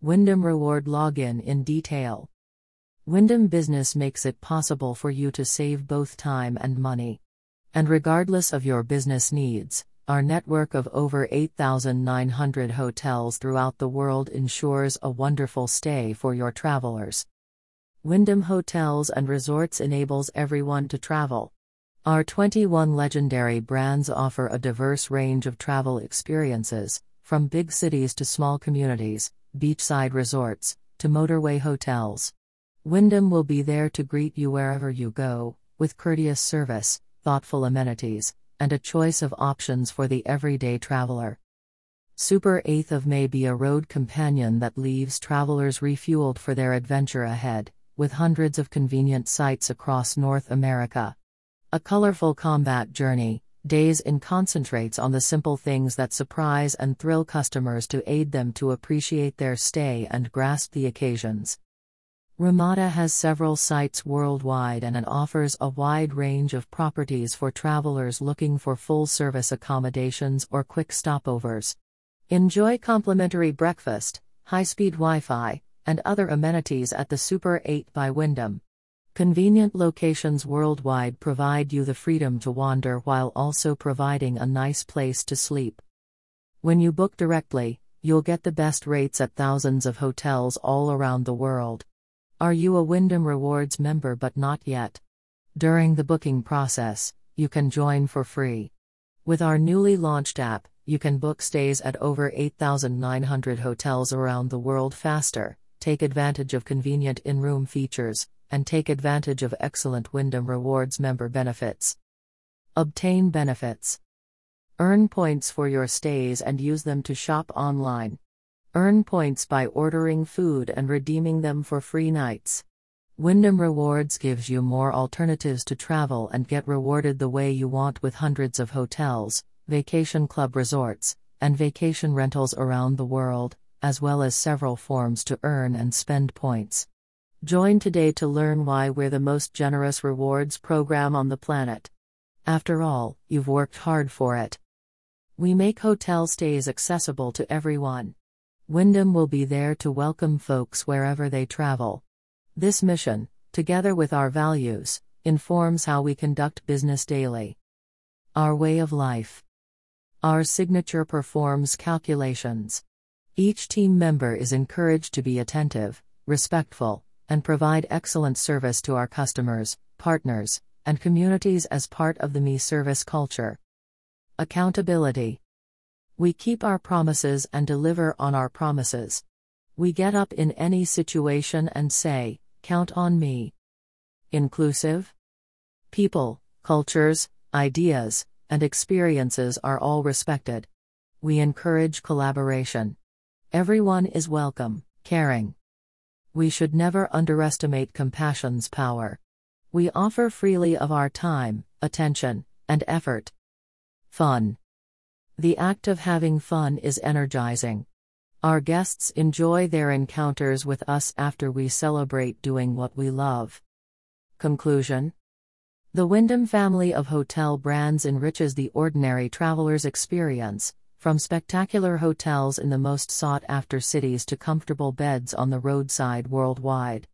Wyndham Reward Login in detail. Wyndham Business makes it possible for you to save both time and money. And regardless of your business needs, our network of over 8,900 hotels throughout the world ensures a wonderful stay for your travelers. Wyndham Hotels and Resorts enables everyone to travel. Our 21 legendary brands offer a diverse range of travel experiences, from big cities to small communities, beachside resorts, to motorway hotels. Wyndham will be there to greet you wherever you go, with courteous service, thoughtful amenities, and a choice of options for the everyday traveler. Super 8th of May be a road companion that leaves travelers refueled for their adventure ahead, with hundreds of convenient sites across North America. A colorful combat journey, Days Inn concentrates on the simple things that surprise and thrill customers to aid them to appreciate their stay and grasp the occasions. Ramada has several sites worldwide and it offers a wide range of properties for travelers looking for full service accommodations or quick stopovers. Enjoy complimentary breakfast, high speed Wi Fi, and other amenities at the Super 8 by Wyndham. Convenient locations worldwide provide you the freedom to wander while also providing a nice place to sleep. When you book directly, you'll get the best rates at thousands of hotels all around the world. Are you a Wyndham Rewards member but not yet? During the booking process, you can join for free. With our newly launched app, you can book stays at over 8,900 hotels around the world faster, take advantage of convenient in room features, and take advantage of excellent Wyndham Rewards member benefits. Obtain benefits. Earn points for your stays and use them to shop online. Earn points by ordering food and redeeming them for free nights. Wyndham Rewards gives you more alternatives to travel and get rewarded the way you want with hundreds of hotels, vacation club resorts, and vacation rentals around the world, as well as several forms to earn and spend points. Join today to learn why we're the most generous rewards program on the planet. After all, you've worked hard for it. We make hotel stays accessible to everyone. Wyndham will be there to welcome folks wherever they travel. This mission, together with our values, informs how we conduct business daily. Our way of life. Our signature performs calculations. Each team member is encouraged to be attentive, respectful, and provide excellent service to our customers, partners, and communities as part of the Me service culture. Accountability. We keep our promises and deliver on our promises. We get up in any situation and say, Count on me. Inclusive. People, cultures, ideas, and experiences are all respected. We encourage collaboration. Everyone is welcome, caring, we should never underestimate compassion's power. We offer freely of our time, attention, and effort. Fun. The act of having fun is energizing. Our guests enjoy their encounters with us after we celebrate doing what we love. Conclusion The Wyndham family of hotel brands enriches the ordinary traveler's experience, from spectacular hotels in the most sought after cities to comfortable beds on the roadside worldwide.